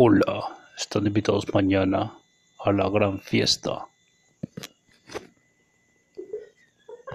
Hola, están invitados mañana a la gran fiesta.